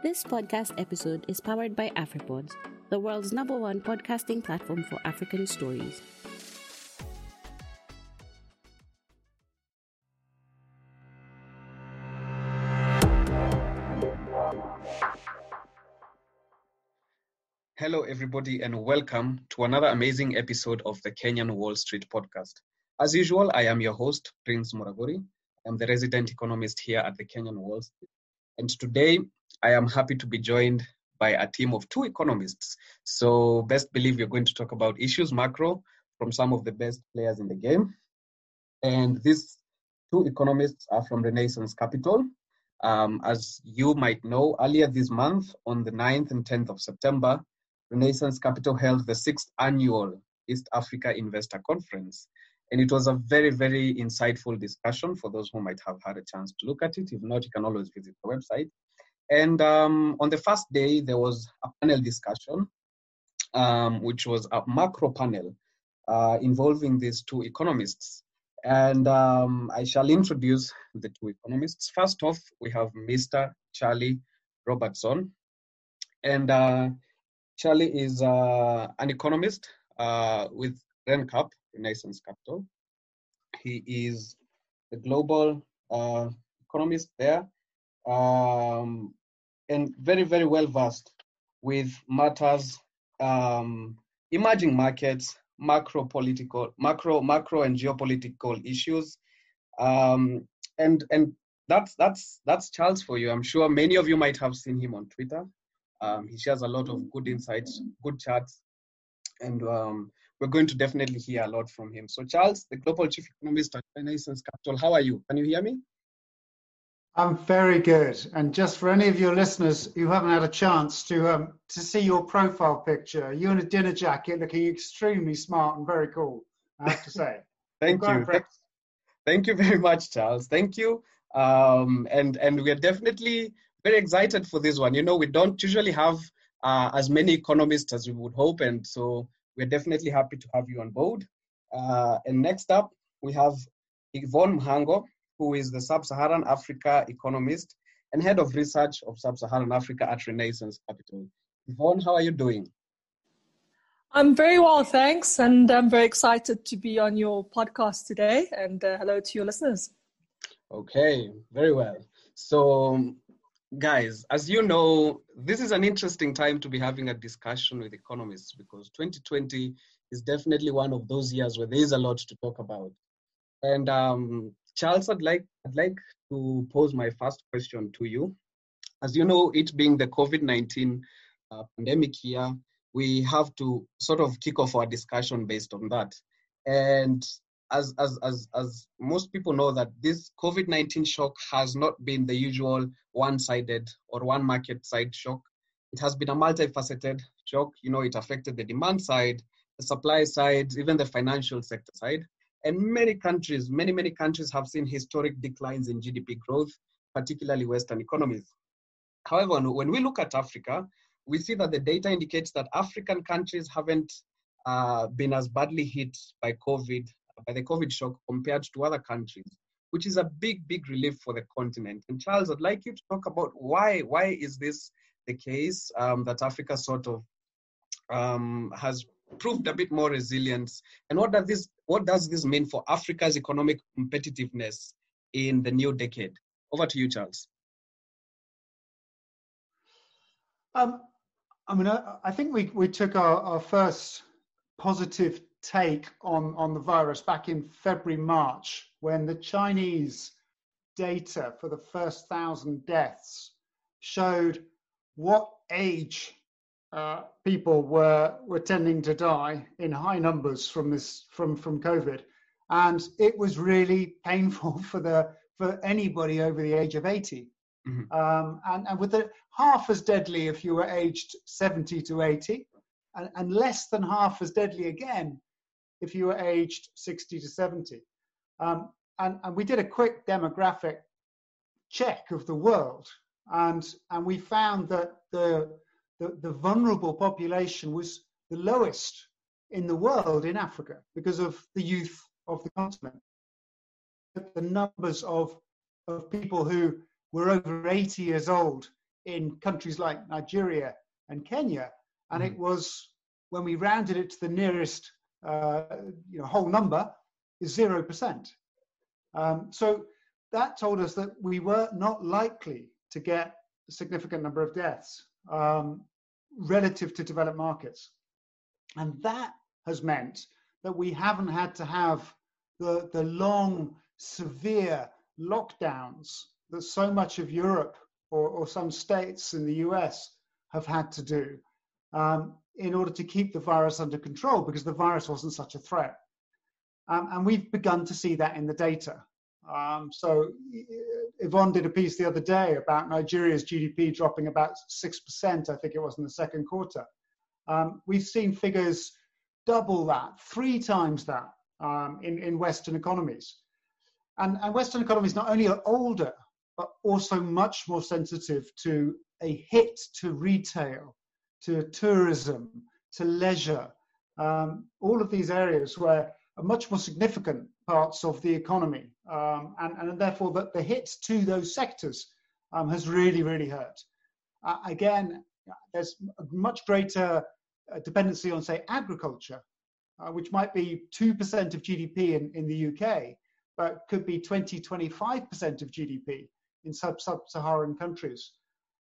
This podcast episode is powered by AfriPods, the world's number one podcasting platform for African stories. Hello, everybody, and welcome to another amazing episode of the Kenyan Wall Street podcast. As usual, I am your host, Prince Muragori. I'm the resident economist here at the Kenyan Wall Street. And today, I am happy to be joined by a team of two economists. So, best believe we're going to talk about issues macro from some of the best players in the game. And these two economists are from Renaissance Capital. Um, as you might know, earlier this month, on the 9th and 10th of September, Renaissance Capital held the sixth annual East Africa Investor Conference. And it was a very, very insightful discussion for those who might have had a chance to look at it. If not, you can always visit the website. And um, on the first day, there was a panel discussion, um, which was a macro panel uh, involving these two economists. And um, I shall introduce the two economists. First off, we have Mr. Charlie Robertson. And uh, Charlie is uh, an economist uh, with RenCap, Renaissance Capital. He is the global uh, economist there um, and very, very well versed with matters, um, emerging markets, macro political, macro, macro and geopolitical issues. Um, and and that's that's that's Charles for you. I'm sure many of you might have seen him on Twitter. Um, he shares a lot of good insights, good charts, and um, we're going to definitely hear a lot from him. So, Charles, the global chief economist at Renaissance Capital, how are you? Can you hear me? I'm very good. And just for any of your listeners who haven't had a chance to um, to see your profile picture, you in a dinner jacket, looking extremely smart and very cool. I have to say. Thank you. Thank you very much, Charles. Thank you. Um, and and we're definitely very excited for this one. You know, we don't usually have uh, as many economists as we would hope, and so we're definitely happy to have you on board. Uh, and next up, we have Yvonne Mhango, who is the Sub-Saharan Africa economist and head of research of Sub-Saharan Africa at Renaissance Capital. Yvonne, how are you doing? I'm very well, thanks, and I'm very excited to be on your podcast today. And uh, hello to your listeners. Okay, very well. So, guys, as you know, this is an interesting time to be having a discussion with economists because 2020 is definitely one of those years where there is a lot to talk about. And um, Charles, I'd like I'd like to pose my first question to you. As you know, it being the COVID-19 uh, pandemic year, we have to sort of kick off our discussion based on that. And as as as as most people know that this COVID-19 shock has not been the usual one-sided or one market side shock. It has been a multifaceted shock. You know, it affected the demand side, the supply side, even the financial sector side. And many countries, many, many countries have seen historic declines in GDP growth, particularly Western economies. However, when we look at Africa, we see that the data indicates that African countries haven't uh, been as badly hit by COVID, by the COVID shock compared to other countries, which is a big, big relief for the continent. And Charles, I'd like you to talk about why, why is this the case um, that Africa sort of um, has proved a bit more resilience. And what does this what does this mean for Africa's economic competitiveness in the new decade? Over to you, Charles. Um, I mean, I, I, think we, we took our, our first positive take on, on the virus back in February, March, when the Chinese data for the first thousand deaths showed what age uh, people were were tending to die in high numbers from this from from COVID, and it was really painful for the for anybody over the age of 80. Mm-hmm. Um, and, and with the half as deadly if you were aged 70 to 80, and, and less than half as deadly again if you were aged 60 to 70. Um, and, and we did a quick demographic check of the world, and and we found that the the, the vulnerable population was the lowest in the world in Africa because of the youth of the continent. The numbers of, of people who were over 80 years old in countries like Nigeria and Kenya, and mm-hmm. it was when we rounded it to the nearest uh, you know whole number is zero percent. Um, so that told us that we were not likely to get a significant number of deaths um, relative to developed markets, and that has meant that we haven't had to have the the long severe lockdowns that so much of Europe or, or some states in the US have had to do um, in order to keep the virus under control because the virus wasn't such a threat. Um, and we've begun to see that in the data. Um, so Yvonne did a piece the other day about Nigeria's GDP dropping about 6%, I think it was in the second quarter. Um, we've seen figures double that, three times that um, in, in Western economies. And, and Western economies not only are older, but also much more sensitive to a hit to retail, to tourism, to leisure, um, all of these areas where much more significant parts of the economy. Um, and, and therefore, the, the hit to those sectors um, has really, really hurt. Uh, again, there's a much greater uh, dependency on, say, agriculture, uh, which might be 2% of GDP in, in the UK, but could be 20, 25% of GDP in sub Saharan countries.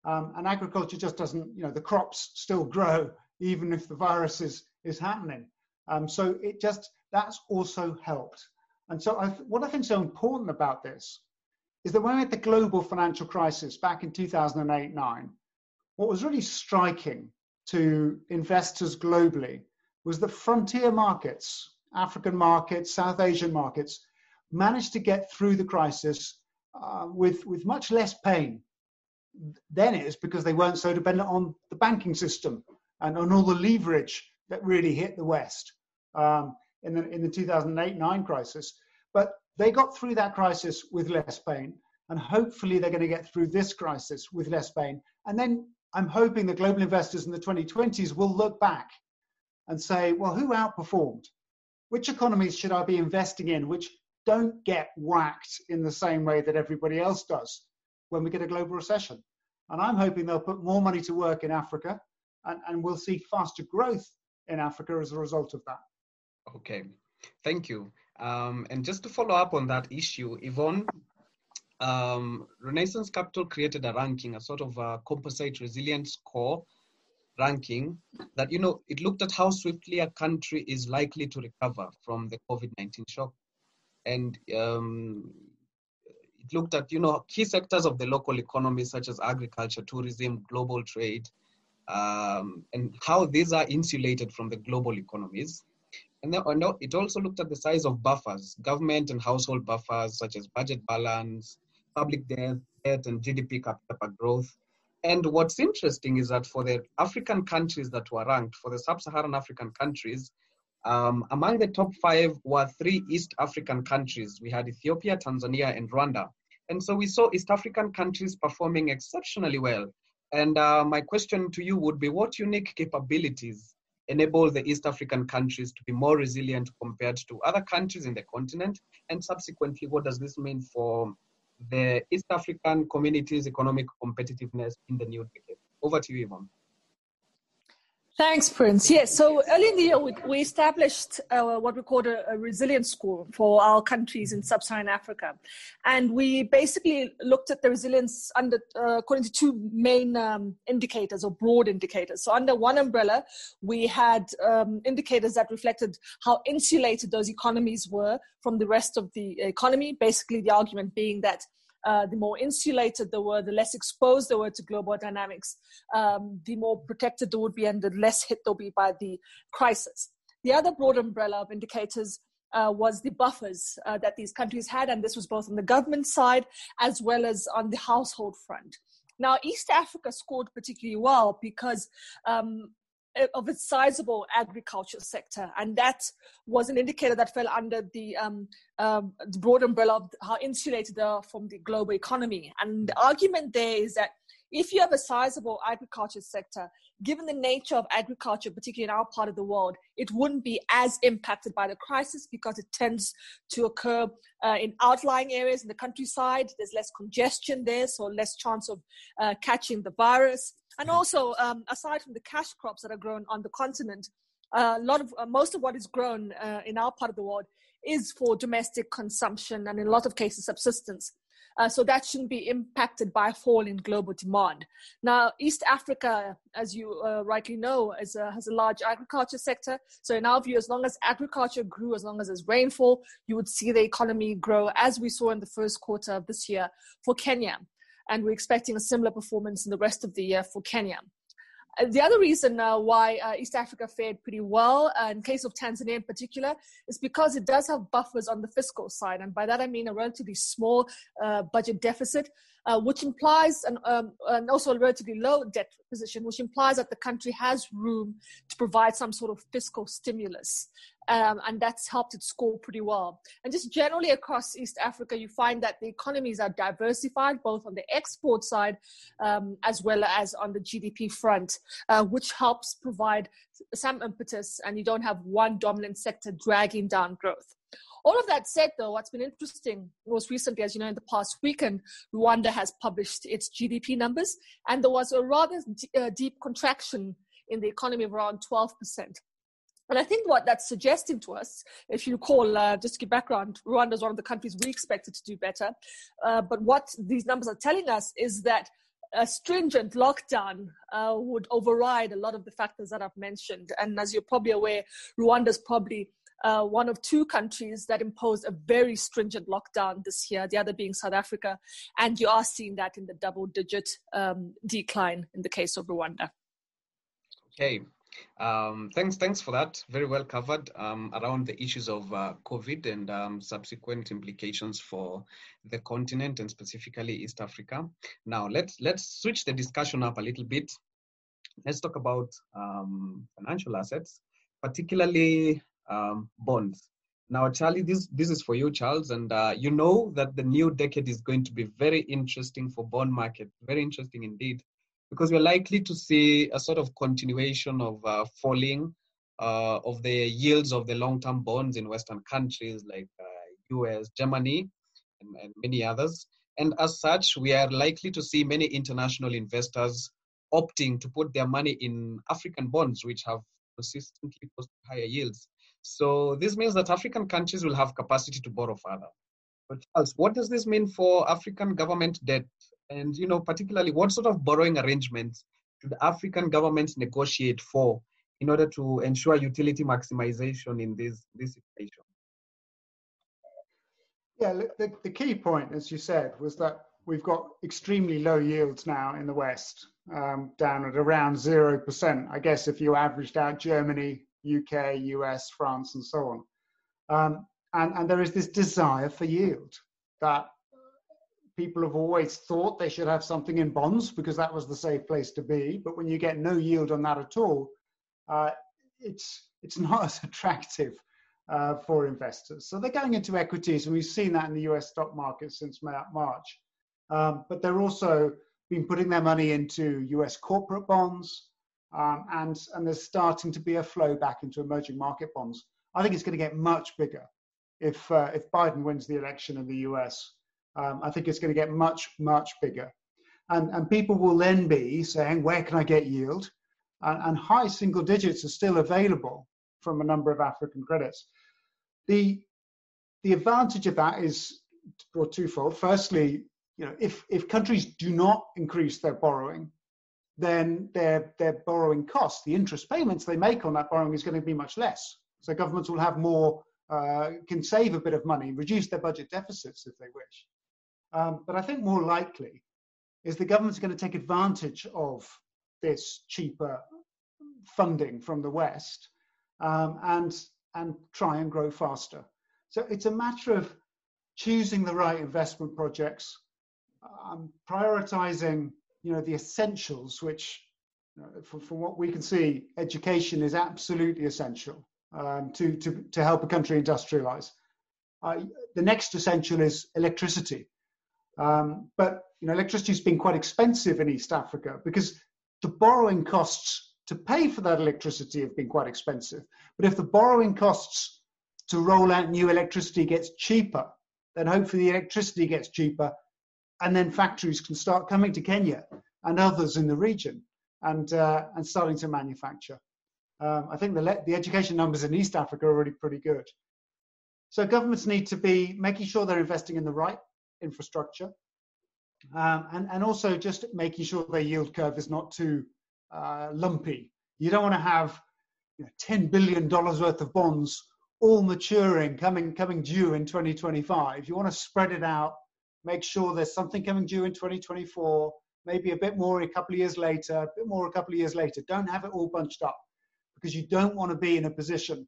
Um, and agriculture just doesn't, you know, the crops still grow even if the virus is, is happening. Um, so it just, that's also helped. And so I, what I think is so important about this is that when we had the global financial crisis back in 2008 9, what was really striking to investors globally was that frontier markets, African markets, South Asian markets, managed to get through the crisis uh, with, with much less pain than it is because they weren't so dependent on the banking system and on all the leverage that really hit the West um, in the, in the 2008-9 crisis. But they got through that crisis with less pain. And hopefully they're going to get through this crisis with less pain. And then I'm hoping the global investors in the 2020s will look back and say, well, who outperformed? Which economies should I be investing in? Which don't get whacked in the same way that everybody else does when we get a global recession. And I'm hoping they'll put more money to work in Africa and, and we'll see faster growth in Africa as a result of that. Okay, thank you. Um, and just to follow up on that issue, Yvonne, um, Renaissance Capital created a ranking, a sort of a composite resilience score ranking that, you know, it looked at how swiftly a country is likely to recover from the COVID-19 shock and um, it looked at you know key sectors of the local economy such as agriculture, tourism, global trade, um, and how these are insulated from the global economies. And then it also looked at the size of buffers, government and household buffers such as budget balance, public debt, debt and GDP per growth. And what's interesting is that for the African countries that were ranked, for the sub-Saharan African countries, um, among the top five were three East African countries. We had Ethiopia, Tanzania, and Rwanda. And so we saw East African countries performing exceptionally well. And uh, my question to you would be what unique capabilities enable the East African countries to be more resilient compared to other countries in the continent? And subsequently, what does this mean for the East African community's economic competitiveness in the new decade? Over to you, Yvonne. Thanks, Prince. Yes, so early in the year, we, we established uh, what we called a, a, resilience score for our countries in sub Saharan Africa. And we basically looked at the resilience under, uh, according to two main um, indicators or broad indicators. So, under one umbrella, we had um, indicators that reflected how insulated those economies were from the rest of the economy. Basically, the argument being that uh, the more insulated they were, the less exposed they were to global dynamics, um, the more protected they would be, and the less hit they'll be by the crisis. The other broad umbrella of indicators uh, was the buffers uh, that these countries had, and this was both on the government side as well as on the household front. Now, East Africa scored particularly well because um, of its sizable agriculture sector, and that was an indicator that fell under the, um, um, the broad umbrella of how insulated they are from the global economy. And the argument there is that if you have a sizable agriculture sector, given the nature of agriculture, particularly in our part of the world, it wouldn't be as impacted by the crisis because it tends to occur uh, in outlying areas in the countryside. There's less congestion there, so less chance of uh, catching the virus. And also, um, aside from the cash crops that are grown on the continent, uh, a lot of uh, most of what is grown uh, in our part of the world is for domestic consumption and in a lot of cases subsistence. Uh, so that shouldn't be impacted by a fall in global demand. Now, East Africa, as you uh, rightly know, a, has a large agriculture sector. So, in our view, as long as agriculture grew, as long as there's rainfall, you would see the economy grow, as we saw in the first quarter of this year for Kenya. And we're expecting a similar performance in the rest of the year for Kenya. The other reason uh, why uh, East Africa fared pretty well, uh, in case of Tanzania in particular, is because it does have buffers on the fiscal side. And by that I mean a relatively small uh, budget deficit, uh, which implies, an, um, and also a relatively low debt position, which implies that the country has room to provide some sort of fiscal stimulus um, and that's helped it score pretty well. And just generally across East Africa, you find that the economies are diversified both on the export side um, as well as on the GDP front, uh, which helps provide some impetus, and you don't have one dominant sector dragging down growth. All of that said, though, what's been interesting most recently, as you know, in the past weekend, Rwanda has published its GDP numbers, and there was a rather d- uh, deep contraction in the economy of around 12%. And I think what that's suggesting to us, if you recall, uh, just to give background, Rwanda is one of the countries we expected to do better. Uh, but what these numbers are telling us is that a stringent lockdown uh, would override a lot of the factors that I've mentioned. And as you're probably aware, Rwanda is probably uh, one of two countries that imposed a very stringent lockdown this year, the other being South Africa. And you are seeing that in the double digit um, decline in the case of Rwanda. Okay, um, thanks, thanks for that. Very well covered um, around the issues of uh, COVID and um, subsequent implications for the continent and specifically East Africa. Now, let's let's switch the discussion up a little bit. Let's talk about um, financial assets, particularly um, bonds. Now, Charlie, this this is for you, Charles, and uh, you know that the new decade is going to be very interesting for bond market. Very interesting indeed because we're likely to see a sort of continuation of uh, falling uh, of the yields of the long-term bonds in Western countries like US, uh, Germany, and, and many others. And as such, we are likely to see many international investors opting to put their money in African bonds, which have consistently posted higher yields. So this means that African countries will have capacity to borrow further. But Charles, what does this mean for African government debt and you know particularly what sort of borrowing arrangements should african governments negotiate for in order to ensure utility maximization in this this situation? Yeah the, the key point as you said was that we've got extremely low yields now in the west um, down at around 0% i guess if you averaged out germany uk us france and so on. Um, and, and there is this desire for yield that people have always thought they should have something in bonds because that was the safe place to be. But when you get no yield on that at all, uh, it's it's not as attractive uh, for investors. So they're going into equities, and we've seen that in the U.S. stock market since March. Um, but they're also been putting their money into U.S. corporate bonds, um, and and there's starting to be a flow back into emerging market bonds. I think it's going to get much bigger if uh, if Biden wins the election in the U.S. Um, I think it's going to get much, much bigger. And, and people will then be saying, where can I get yield? And, and high single digits are still available from a number of African credits. The, the advantage of that is or twofold. Firstly, you know, if, if countries do not increase their borrowing, then their, their borrowing costs, the interest payments they make on that borrowing is going to be much less. So governments will have more, uh, can save a bit of money, reduce their budget deficits if they wish. Um, but I think more likely is the government's going to take advantage of this cheaper funding from the West um, and, and try and grow faster. So it's a matter of choosing the right investment projects, um, prioritizing you know, the essentials, which from, from, what we can see, education is absolutely essential um, to, to, to help a country industrialize. Uh, the next essential is electricity. Um, but you know, electricity has been quite expensive in East Africa because the borrowing costs to pay for that electricity have been quite expensive. But if the borrowing costs to roll out new electricity gets cheaper, then hopefully the electricity gets cheaper, and then factories can start coming to Kenya and others in the region and uh, and starting to manufacture. Um, I think the the education numbers in East Africa are already pretty good. So governments need to be making sure they're investing in the right infrastructure, um, and and also just making sure their yield curve is not too uh, lumpy. You don't want to have you know, ten billion dollars worth of bonds all maturing, coming coming due in 2025. You want to spread it out, make sure there's something coming due in 2024, maybe a bit more a couple of years later, a bit more a couple of years later. Don't have it all bunched up because you don't want to be in a position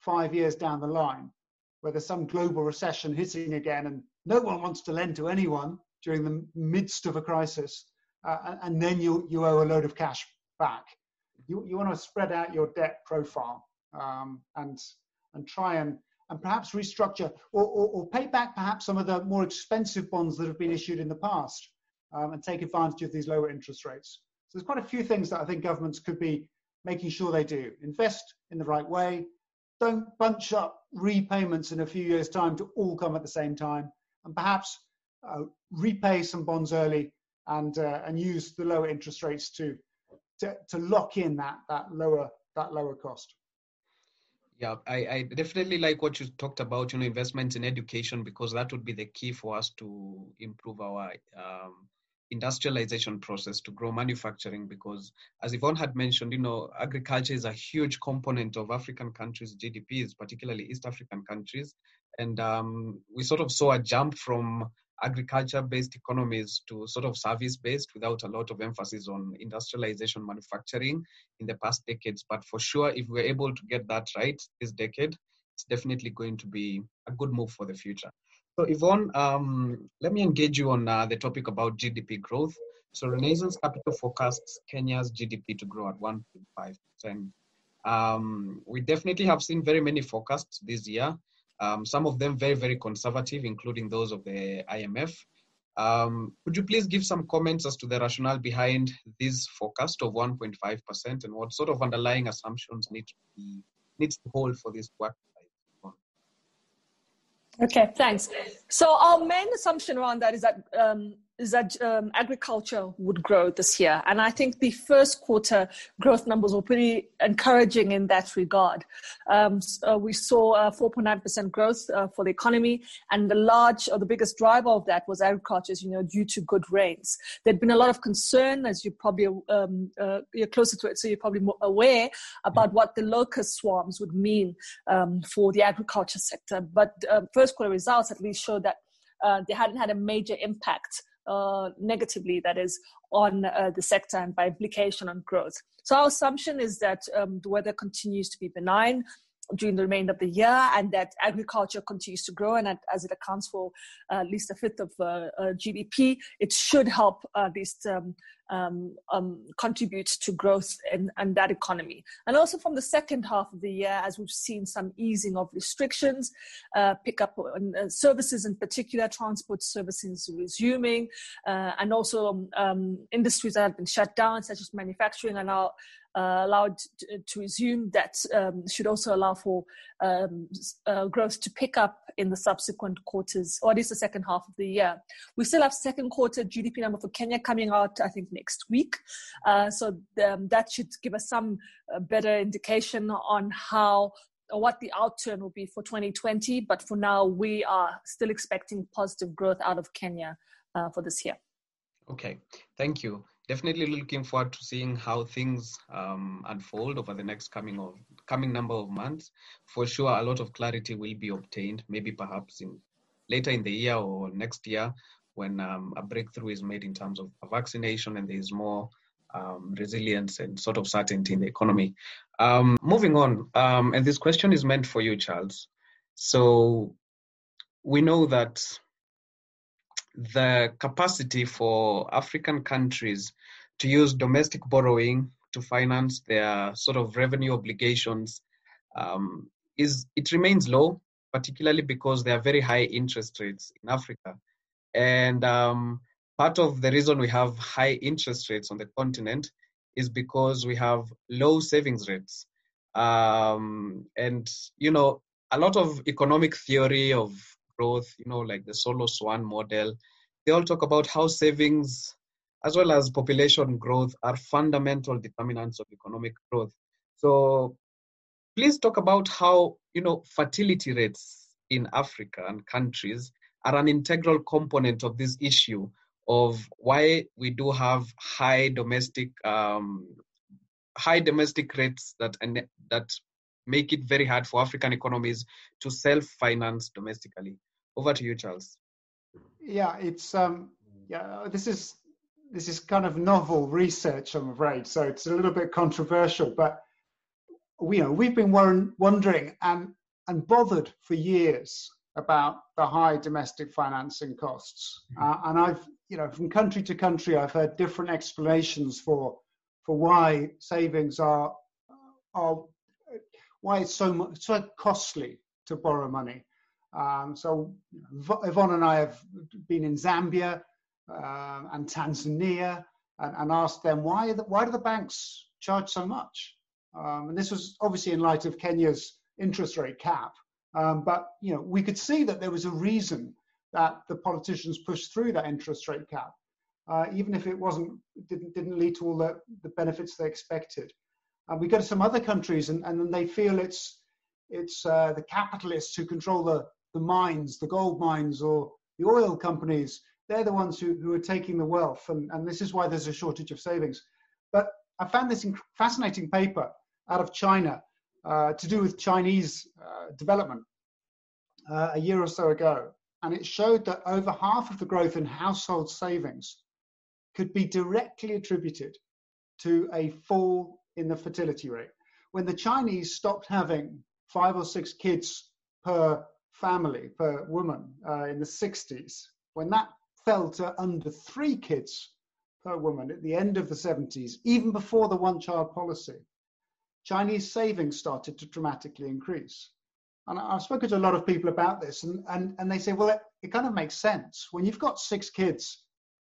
five years down the line where there's some global recession hitting again and no one wants to lend to anyone during the midst of a crisis. Uh, and then you, you owe a load of cash back. You, you want to spread out your debt profile um, and, and try and, and perhaps restructure or, or, or, pay back perhaps some of the more expensive bonds that have been issued in the past um, and take advantage of these lower interest rates. So there's quite a few things that I think governments could be making sure they do. Invest in the right way. Don't bunch up repayments in a few years' time to all come at the same time. And perhaps uh, repay some bonds early and uh, and use the lower interest rates to to, to lock in that that lower that lower cost. Yeah, I, I definitely like what you talked about, you know, investment in education because that would be the key for us to improve our um, industrialization process to grow manufacturing because as Yvonne had mentioned, you know, agriculture is a huge component of African countries' GDPs, particularly East African countries. And um, we sort of saw a jump from agriculture based economies to sort of service based without a lot of emphasis on industrialization manufacturing in the past decades. But for sure, if we're able to get that right this decade, it's definitely going to be a good move for the future. So, Yvonne, um, let me engage you on uh, the topic about GDP growth. So, Renaissance Capital forecasts Kenya's GDP to grow at 1.5%. Um, we definitely have seen very many forecasts this year, um, some of them very, very conservative, including those of the IMF. Um, could you please give some comments as to the rationale behind this forecast of 1.5% and what sort of underlying assumptions need to be needs to hold for this work? Okay, thanks. So our main assumption around that is that um, that um, agriculture would grow this year. And I think the first quarter growth numbers were pretty encouraging in that regard. Um, so we saw 4.9% growth uh, for the economy, and the large or the biggest driver of that was agriculture, you know, due to good rains. There'd been a lot of concern, as you probably um, uh, you're closer to it, so you're probably more aware about what the locust swarms would mean um, for the agriculture sector. But uh, first quarter results at least showed that uh, they hadn't had a major impact uh, negatively, that is, on uh, the sector and by implication on growth. So our assumption is that um, the weather continues to be benign during the remainder of the year and that agriculture continues to grow and as it accounts for uh, at least a fifth of uh, uh, GDP, it should help uh, at least um, um, um, contribute to growth in, that economy. And also from the second half of the year, as we've seen some easing of restrictions, uh, pick up on uh, services in particular, transport services resuming, and also um, industries that have been shut down, such as manufacturing, are now uh, allowed to, resume, that um, should also allow for um, uh, growth to pick up in the subsequent quarters, or at least the second half of the year. We still have second quarter GDP number for Kenya coming out, I think, next week. Uh, so um, that should give us some uh, better indication on how or what the outturn will be for 2020. But for now, we are still expecting positive growth out of Kenya uh, for this year. Okay, thank you definitely looking forward to seeing how things um, unfold over the next coming of coming number of months. For sure, a lot of clarity will be obtained. Maybe perhaps in later in the year or next year, when um, a breakthrough is made in terms of vaccination and there is more um, resilience and sort of certainty in the economy. Um, moving on, um, and this question is meant for you, Charles. So we know that the capacity for African countries to use domestic borrowing to finance their sort of revenue obligations um, is it remains low, particularly because there are very high interest rates in Africa. And um, part of the reason we have high interest rates on the continent is because we have low savings rates. Um, and, you know, a lot of economic theory of growth, you know, like the Solow Swan model, they all talk about how savings as well as population growth are fundamental determinants of economic growth. So please talk about how, you know, fertility rates in Africa and countries are an integral component of this issue of why we do have high domestic um, high domestic rates that that make it very hard for African economies to self-finance domestically. Over to you, Charles. Yeah, it's um, yeah. This is this is kind of novel research, I'm afraid. So it's a little bit controversial, but we you know we've been wondering and and bothered for years about the high domestic financing costs. Mm-hmm. Uh, and I've, you know, from country to country, I've heard different explanations for for why savings are are why it's so much so costly to borrow money. Um, so Yvonne and I have been in Zambia um, and Tanzania and, and, asked them why the, why do the banks charge so much? Um, and this was obviously in light of Kenya's interest rate cap. Um, but you know, we could see that there was a reason that the politicians pushed through that interest rate cap, uh, even if it wasn't didn't didn't lead to all the, the benefits they expected. And we go to some other countries, and, and then they feel it's it's uh, the capitalists who control the the mines, the gold mines, or the oil companies. They're the ones who, who are taking the wealth, and, and this is why there's a shortage of savings. But I found this fascinating paper out of China uh, to do with Chinese uh, development uh, a year or so ago. And it showed that over half of the growth in household savings could be directly attributed to a fall in the fertility rate. When the Chinese stopped having five or six kids per family, per woman uh, in the 60s, when that fell to under three kids per woman at the end of the 70s, even before the one child policy, Chinese savings started to dramatically increase. And I've spoken to a lot of people about this, and, and, and they say, well, it, it kind of makes sense. When you've got six kids,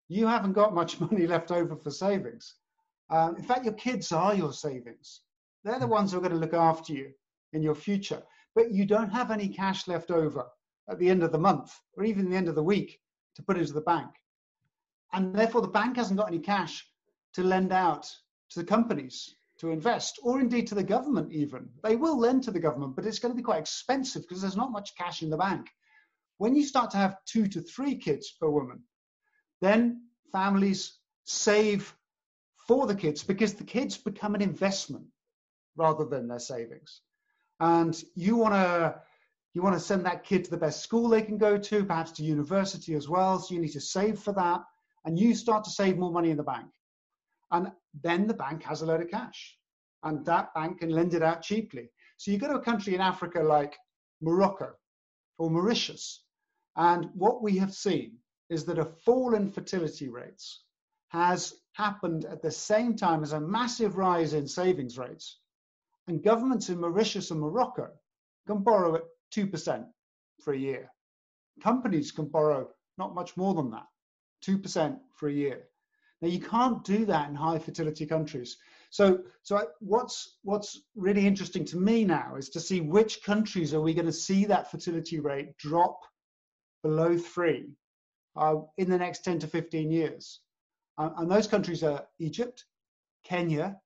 you haven't got much money left over for savings. Um, in fact, your kids are your savings. They're the ones who are going to look after you in your future. But you don't have any cash left over at the end of the month or even the end of the week to put into the bank. And therefore, the bank hasn't got any cash to lend out to the companies to invest, or indeed to the government even. They will lend to the government, but it's going to be quite expensive because there's not much cash in the bank. When you start to have two to three kids per woman, then families save for the kids because the kids become an investment rather than their savings. And you want to you want to send that kid to the best school they can go to, perhaps to university as well. So you need to save for that, and you start to save more money in the bank. And then the bank has a load of cash and that bank can lend it out cheaply. So you go to a country in Africa like Morocco or Mauritius, and what we have seen is that a fall in fertility rates has happened at the same time as a massive rise in savings rates. And governments in Mauritius and Morocco can borrow at 2% for a year. Companies can borrow not much more than that, 2% for a year. Now, you can't do that in high fertility countries. So, so what's what's really interesting to me now is to see which countries are we going to see that fertility rate drop below three uh, in the next 10 to 15 years. And those countries are Egypt, Kenya,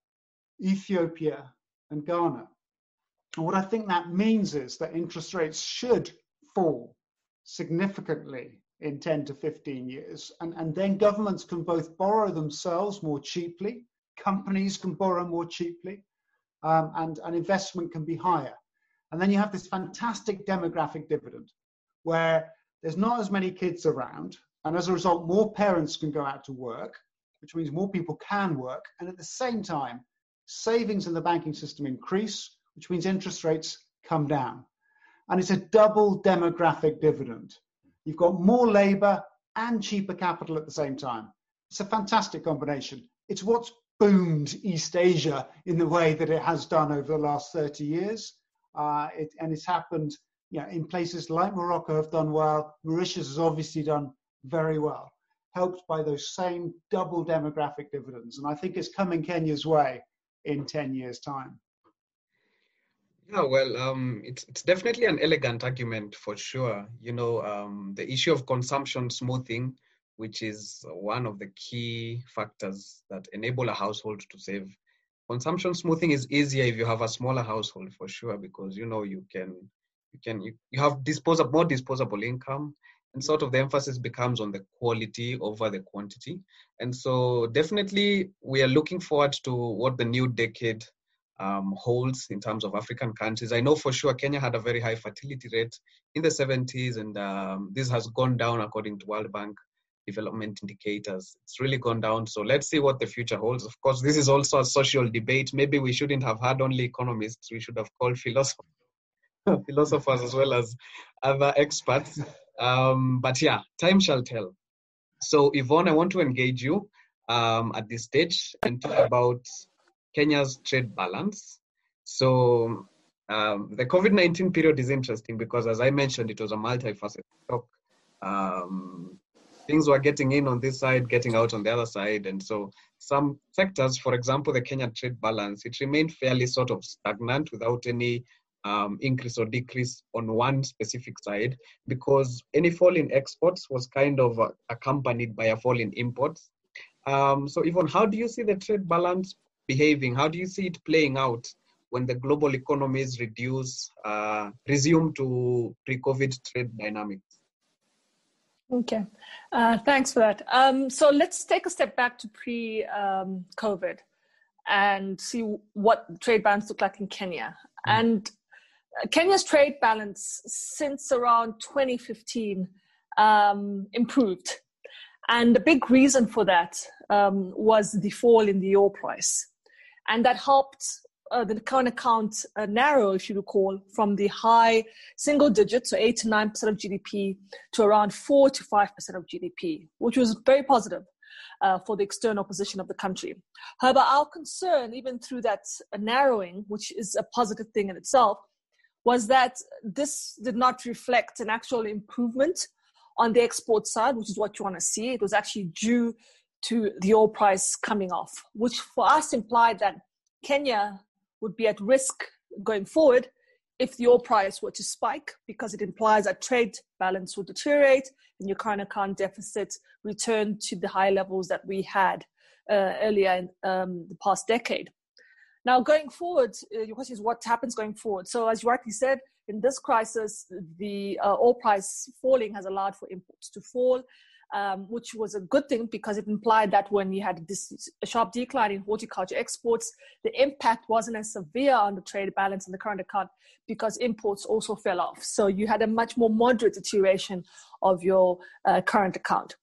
Ethiopia, and Ghana. And what I think that means is that interest rates should fall significantly in 10 to 15 years. And, and then governments can both borrow themselves more cheaply, companies can borrow more cheaply, um, and, and investment can be higher. And then you have this fantastic demographic dividend where there's not as many kids around. And as a result, more parents can go out to work, which means more people can work. And at the same time, savings in the banking system increase, which means interest rates come down. And it's a double demographic dividend. You've got more labor and cheaper capital at the same time. It's a fantastic combination. It's what's boomed East Asia in the way that it has done over the last 30 years. Uh, it, and it's happened you know, in places like Morocco have done well. Mauritius has obviously done very well, helped by those same double demographic dividends. And I think it's coming Kenya's way in 10 years' time. Yeah, well, um, it's it's definitely an elegant argument for sure. You know, um, the issue of consumption smoothing, which is one of the key factors that enable a household to save. Consumption smoothing is easier if you have a smaller household for sure, because you know you can you can you, you have disposable more disposable income, and sort of the emphasis becomes on the quality over the quantity. And so definitely we are looking forward to what the new decade um, holds in terms of African countries. I know for sure Kenya had a very high fertility rate in the 70s, and um, this has gone down according to World Bank development indicators. It's really gone down. So let's see what the future holds. Of course, this is also a social debate. Maybe we shouldn't have had only economists. We should have called philosophers, philosophers as well as other experts. Um, but yeah, time shall tell. So Yvonne, I want to engage you um, at this stage and talk about Kenya's trade balance. So um, the COVID-19 period is interesting because, as I mentioned, it was a multifaceted shock. Um, things were getting in on this side, getting out on the other side, and so some sectors, for example, the Kenya trade balance, it remained fairly sort of stagnant without any um, increase or decrease on one specific side because any fall in exports was kind of uh, accompanied by a fall in imports. Um, so, Yvonne, how do you see the trade balance behaving? How do you see it playing out when the global economies reduce, uh, resume to pre-COVID trade dynamics? Okay, uh, thanks for that. Um, so let's take a step back to pre-COVID um, and see what trade balance look like in Kenya. Mm. And Kenya's trade balance since around 2015 um, improved. And the big reason for that um, was the fall in the oil price and that helped uh, the current account uh, narrow, if you recall, from the high single digits, so 8 to 9% of GDP, to around 4 to 5% of GDP, which was very positive uh, for the external position of the country. However, our concern, even through that narrowing, which is a positive thing in itself, was that this did not reflect an actual improvement on the export side, which is what you want to see. It was actually due to the oil price coming off, which for us implied that Kenya would be at risk going forward if the oil price were to spike, because it implies that trade balance would deteriorate and your current account deficit return to the high levels that we had uh, earlier in um, the past decade. Now, going forward, uh, your question is what happens going forward. So, as you rightly said, in this crisis, the uh, oil price falling has allowed for imports to fall um, which was a good thing because it implied that when you had this sharp decline in horticulture exports, the impact wasn't as severe on the trade balance in the current account because imports also fell off. So you had a much more moderate deterioration of your uh, current account.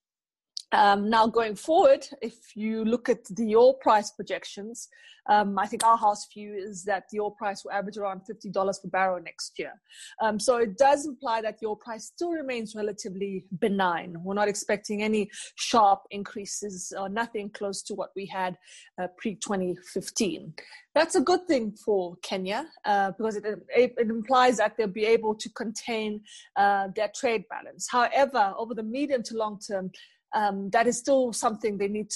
Um, now, going forward, if you look at the oil price projections, um, I think our house view is that the oil price will average around $50 per barrel next year. Um, so it does imply that the oil price still remains relatively benign. We're not expecting any sharp increases or nothing close to what we had uh, pre 2015. That's a good thing for Kenya uh, because it, it, implies that they'll be able to contain uh, their trade balance. However, over the medium to long term, um, that is still something they need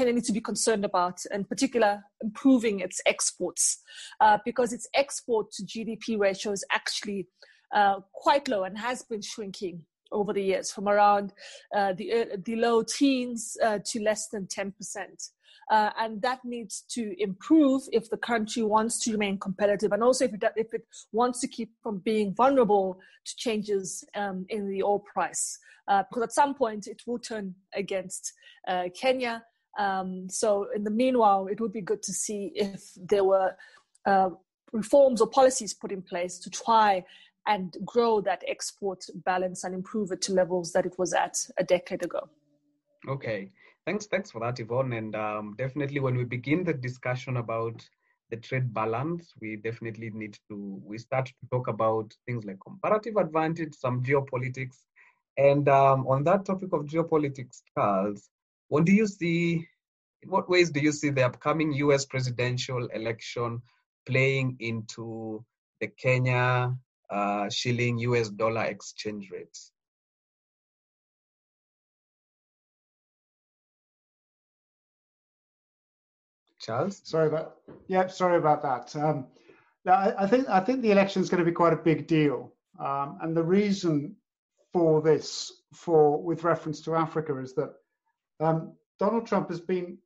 need to be concerned about, in particular, improving its exports, uh, because its export to GDP ratio is actually uh, quite low and has been shrinking over the years from around uh, the, uh, the low teens uh, to less than 10%. Uh, and that needs to improve if the country wants to remain competitive and also if it, if it wants to keep from being vulnerable to changes um, in the oil price. Uh, because at some point it will turn against uh, Kenya. Um, so, in the meanwhile, it would be good to see if there were uh, reforms or policies put in place to try and grow that export balance and improve it to levels that it was at a decade ago. Okay, thanks. Thanks for that, Yvonne. And um, definitely, when we begin the discussion about the trade balance, we definitely need to we start to talk about things like comparative advantage, some geopolitics, and um, on that topic of geopolitics, Charles, what do you see in what ways do you see the upcoming US presidential election playing into the Kenya uh, shilling US dollar exchange rates? Charles? Sorry about yeah, sorry about that. Um, I, I, think I think the election is going to be quite a big deal, um, and the reason for this, for with reference to Africa, is that um, Donald Trump has been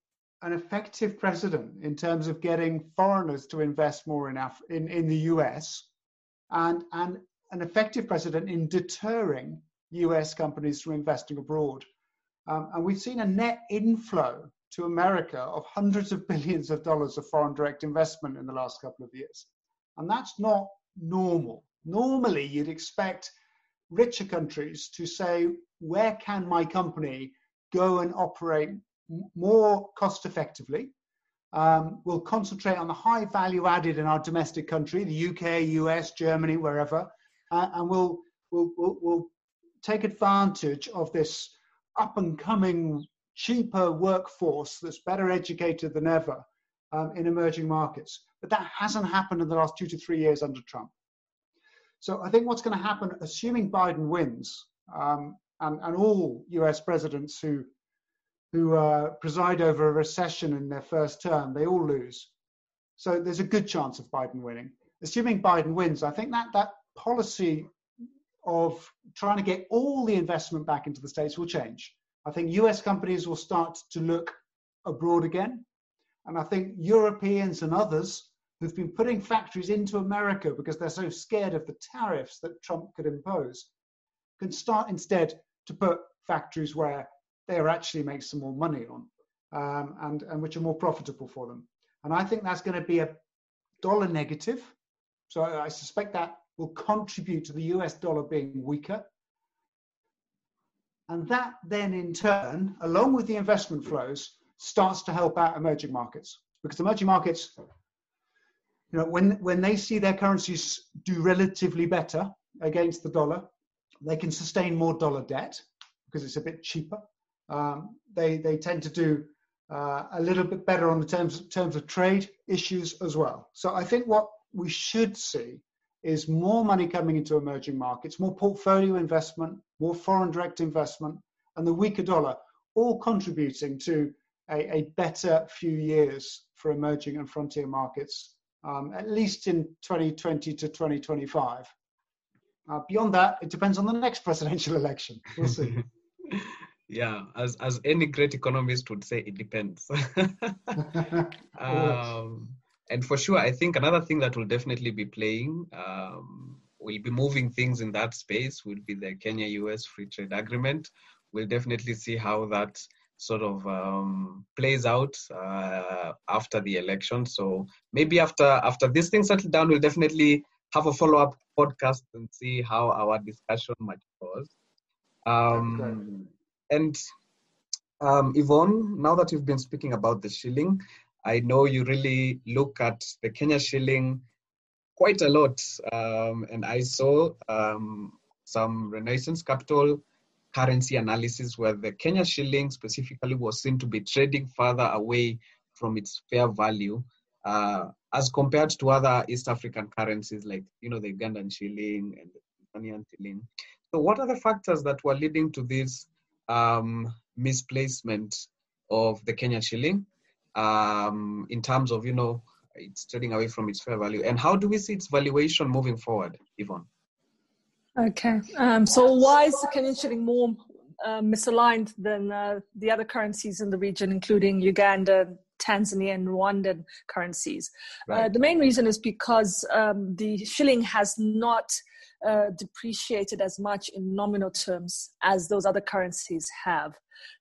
an effective president in terms of getting foreigners to invest more in Af- in, in the US, and and an effective president in deterring US companies from investing abroad. Um, and we've seen a net inflow to America of hundreds of billions of dollars of foreign direct investment in the last couple of years. And that's not normal. Normally, you'd expect richer countries to say, where can my company go and operate more cost effectively? Um, we'll concentrate on the high value added in our domestic country, the UK, US, Germany, wherever, uh, and we'll, we'll, we'll, we'll take advantage of this up and coming cheaper workforce that's better educated than ever um, in emerging markets. But that hasn't happened in the last two to three years under Trump. So I think what's going to happen, assuming Biden wins, um, and, and all US presidents who, who uh, preside over a recession in their first term, they all lose. So there's a good chance of Biden winning. Assuming Biden wins, I think that that policy of trying to get all the investment back into the states will change. I think US companies will start to look abroad again. And I think Europeans and others who've been putting factories into America because they're so scared of the tariffs that Trump could impose can start instead to put factories where they actually make some more money on um, and, and which are more profitable for them. And I think that's going to be a dollar negative. So I suspect that will contribute to the US dollar being weaker. And that then in turn, along with the investment flows, starts to help out emerging markets. Because emerging markets, you know, when, when they see their currencies do relatively better against the dollar, they can sustain more dollar debt because it's a bit cheaper. Um, they, they tend to do uh, a little bit better on the terms, terms of trade issues as well. So I think what we should see is more money coming into emerging markets, more portfolio investment, more foreign direct investment, and the weaker dollar, all contributing to a, a better few years for emerging and frontier markets, um, at least in 2020 to 2025. Uh, beyond that, it depends on the next presidential election. We'll see. yeah, as as any great economist would say, it depends. um, and for sure, I think another thing that will definitely be playing, um, will be moving things in that space, will be the Kenya-US Free Trade Agreement. We'll definitely see how that sort of um, plays out uh, after the election. So maybe after after this thing settled down, we'll definitely have a follow up podcast and see how our discussion matures. Um, and um, Yvonne, now that you've been speaking about the shilling, I know you really look at the Kenya shilling quite a lot. Um, and I saw um, some Renaissance Capital currency analysis where the Kenya shilling specifically was seen to be trading further away from its fair value uh, as compared to other East African currencies like, you know, the Ugandan shilling and the Tanzanian shilling. So what are the factors that were leading to this um, misplacement of the Kenya shilling? Um, in terms of, you know, it's trading away from its fair value? And how do we see its valuation moving forward, Yvonne? Okay. Um, so why is the Kenyan shilling more uh, misaligned than uh, the other currencies in the region, including Uganda, Tanzania, and Rwandan currencies? Uh, right. Uh, the main reason is because um, the shilling has not uh, depreciated as much in nominal terms as those other currencies have.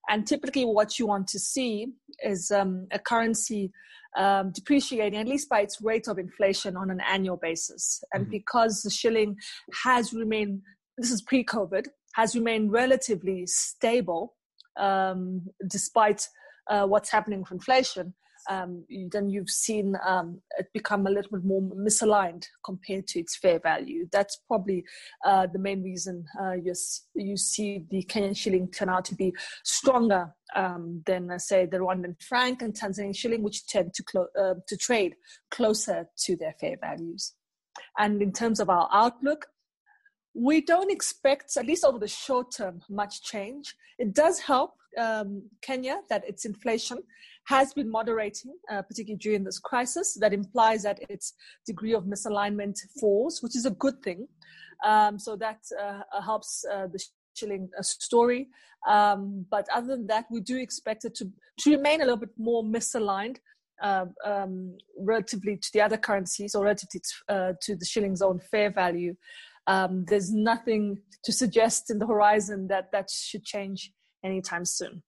And typically, what you want to see is um, a currency um, depreciating at least by its rate of inflation on an annual basis. And mm-hmm. because the shilling has remained, this is pre COVID, has remained relatively stable um, despite uh, what's happening with inflation. Um, then you've seen um, it become a little bit more misaligned compared to its fair value. That's probably uh, the main reason uh, you, you see the Kenyan shilling turn out to be stronger um, than, uh, say, the Rwandan franc and Tanzanian shilling, which tend to, clo- uh, to trade closer to their fair values. And in terms of our outlook, we don't expect, at least over the short term, much change. It does help um, Kenya that its inflation has been moderating, uh, particularly during this crisis. That implies that its degree of misalignment falls, which is a good thing. Um, so that uh, helps uh, the shilling uh, story. Um, but other than that, we do expect it to, to remain a little bit more misaligned. Uh, um, relatively to the other currencies or relatively to, uh, to the shilling's own fair value um, there's nothing to suggest in the horizon that that should change anytime soon.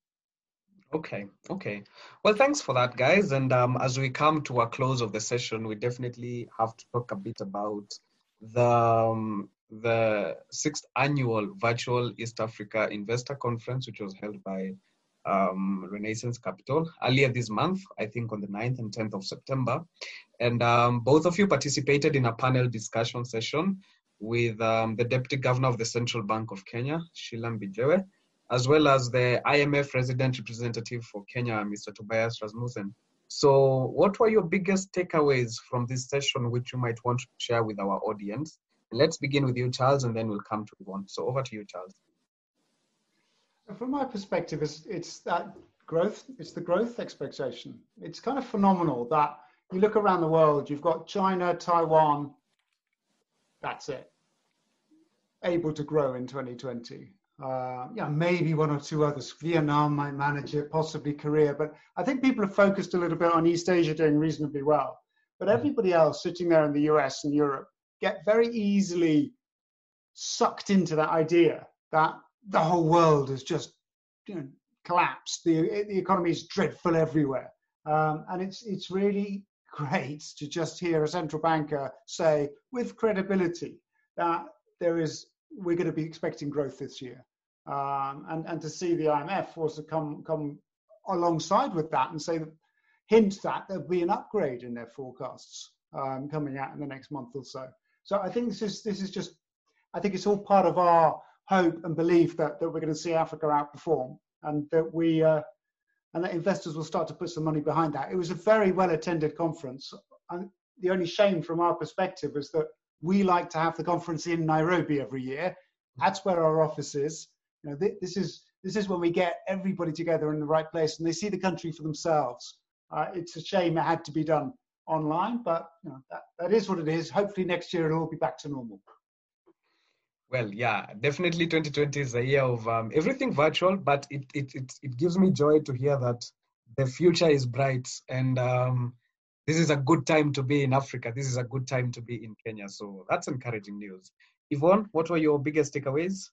Okay, okay. Well, thanks for that, guys. And um, as we come to a close of the session, we definitely have to talk a bit about the um, the sixth annual virtual East Africa Investor Conference, which was held by um, Renaissance Capital earlier this month, I think on the 9th and 10th of September. And um, both of you participated in a panel discussion session with um, the Deputy Governor of the Central Bank of Kenya, Sheila M'Mbijjewe, as well as the IMF resident representative for Kenya, Mr. Tobias Rasmussen. So, what were your biggest takeaways from this session, which you might want to share with our audience? Let's begin with you, Charles, and then we'll come to Yvonne. So, over to you, Charles. From my perspective, it's, it's that growth, it's the growth expectation. It's kind of phenomenal that you look around the world, you've got China, Taiwan, that's it. Able to grow in 2020. Uh, yeah, maybe one or two others. Vietnam might manage it, possibly Korea. But I think people are focused a little bit on East Asia doing reasonably well. But mm. everybody else sitting there in the US and Europe get very easily sucked into that idea that the whole world has just you know, collapsed. The, the economy is dreadful everywhere. Um, and it's, it's really great to just hear a central banker say with credibility that there is we're going to be expecting growth this year um, and and to see the IMF also come come alongside with that and say that hint that there'll be an upgrade in their forecasts um, coming out in the next month or so so I think this is this is just I think it's all part of our hope and belief that, that we're going to see Africa outperform and that we uh, and that investors will start to put some money behind that. It was a very well attended conference. And the only shame from our perspective is that we like to have the conference in Nairobi every year. That's where our office is. You know, this is this is when we get everybody together in the right place and they see the country for themselves. Uh, it's a shame it had to be done online, but you know, that, that is what it is. Hopefully next year it'll all be back to normal. Well, yeah, definitely 2020 is a year of um, everything virtual, but it, it, it, it, gives me joy to hear that the future is bright and um, this is a good time to be in Africa. This is a good time to be in Kenya. So that's encouraging news. Yvonne, what were your biggest takeaways?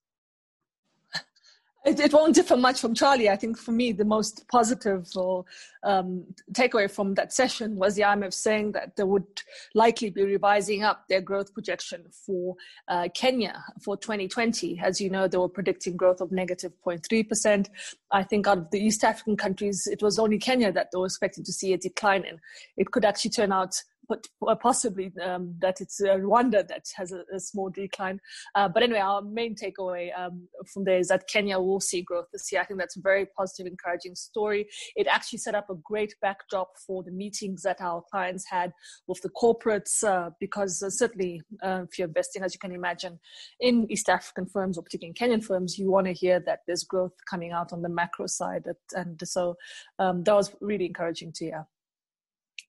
It, it won't differ much from Charlie. I think for me, the most positive or um, takeaway from that session was the IMF saying that they would likely be revising up their growth projection for uh, Kenya for 2020. As you know, they were predicting growth of negative 0.3%. I think out of the East African countries, it was only Kenya that they were expecting to see a decline in. It could actually turn out but possibly um, that it's uh, Rwanda that has a, a small decline. Uh, but anyway, our main takeaway um, from there is that Kenya will see growth this year. I think that's a very positive, encouraging story. It actually set up a great backdrop for the meetings that our clients had with the corporates, uh, because uh, certainly uh, if you're investing, as you can imagine, in East African firms or particularly in Kenyan firms, you want to hear that there's growth coming out on the macro side. And so um, that was really encouraging to hear.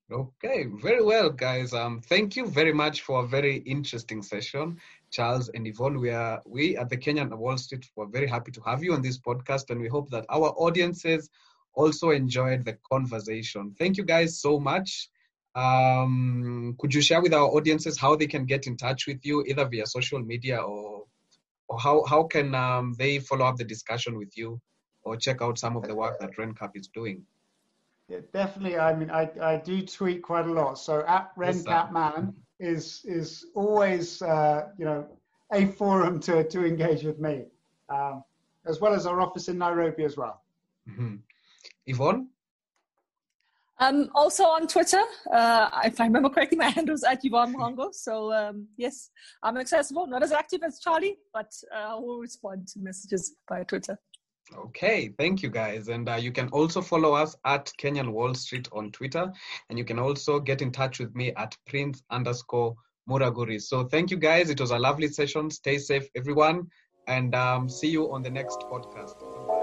Okay, very well, guys. Um, thank you very much for a very interesting session, Charles and Yvonne. We are we at the Kenyan Wall Street were very happy to have you on this podcast, and we hope that our audiences also enjoyed the conversation. Thank you, guys, so much. Um, could you share with our audiences how they can get in touch with you, either via social media or or how how can um, they follow up the discussion with you or check out some of the work that RenCap is doing? Yeah, definitely. I mean, I, I do tweet quite a lot. So at RenCapMan is is always uh, you know a forum to to engage with me, um, as well as our office in Nairobi as well. Mm-hmm. Yvonne. Um, also on Twitter, uh, if I remember correctly, my handle is at Yvonne Mhango. So um, yes, I'm accessible. Not as active as Charlie, but uh, I will respond to messages via Twitter. Okay, thank you guys. And uh, you can also follow us at Kenyan Wall Street on Twitter. And you can also get in touch with me at Prince underscore Muraguri. So thank you guys. It was a lovely session. Stay safe, everyone. And um, see you on the next podcast.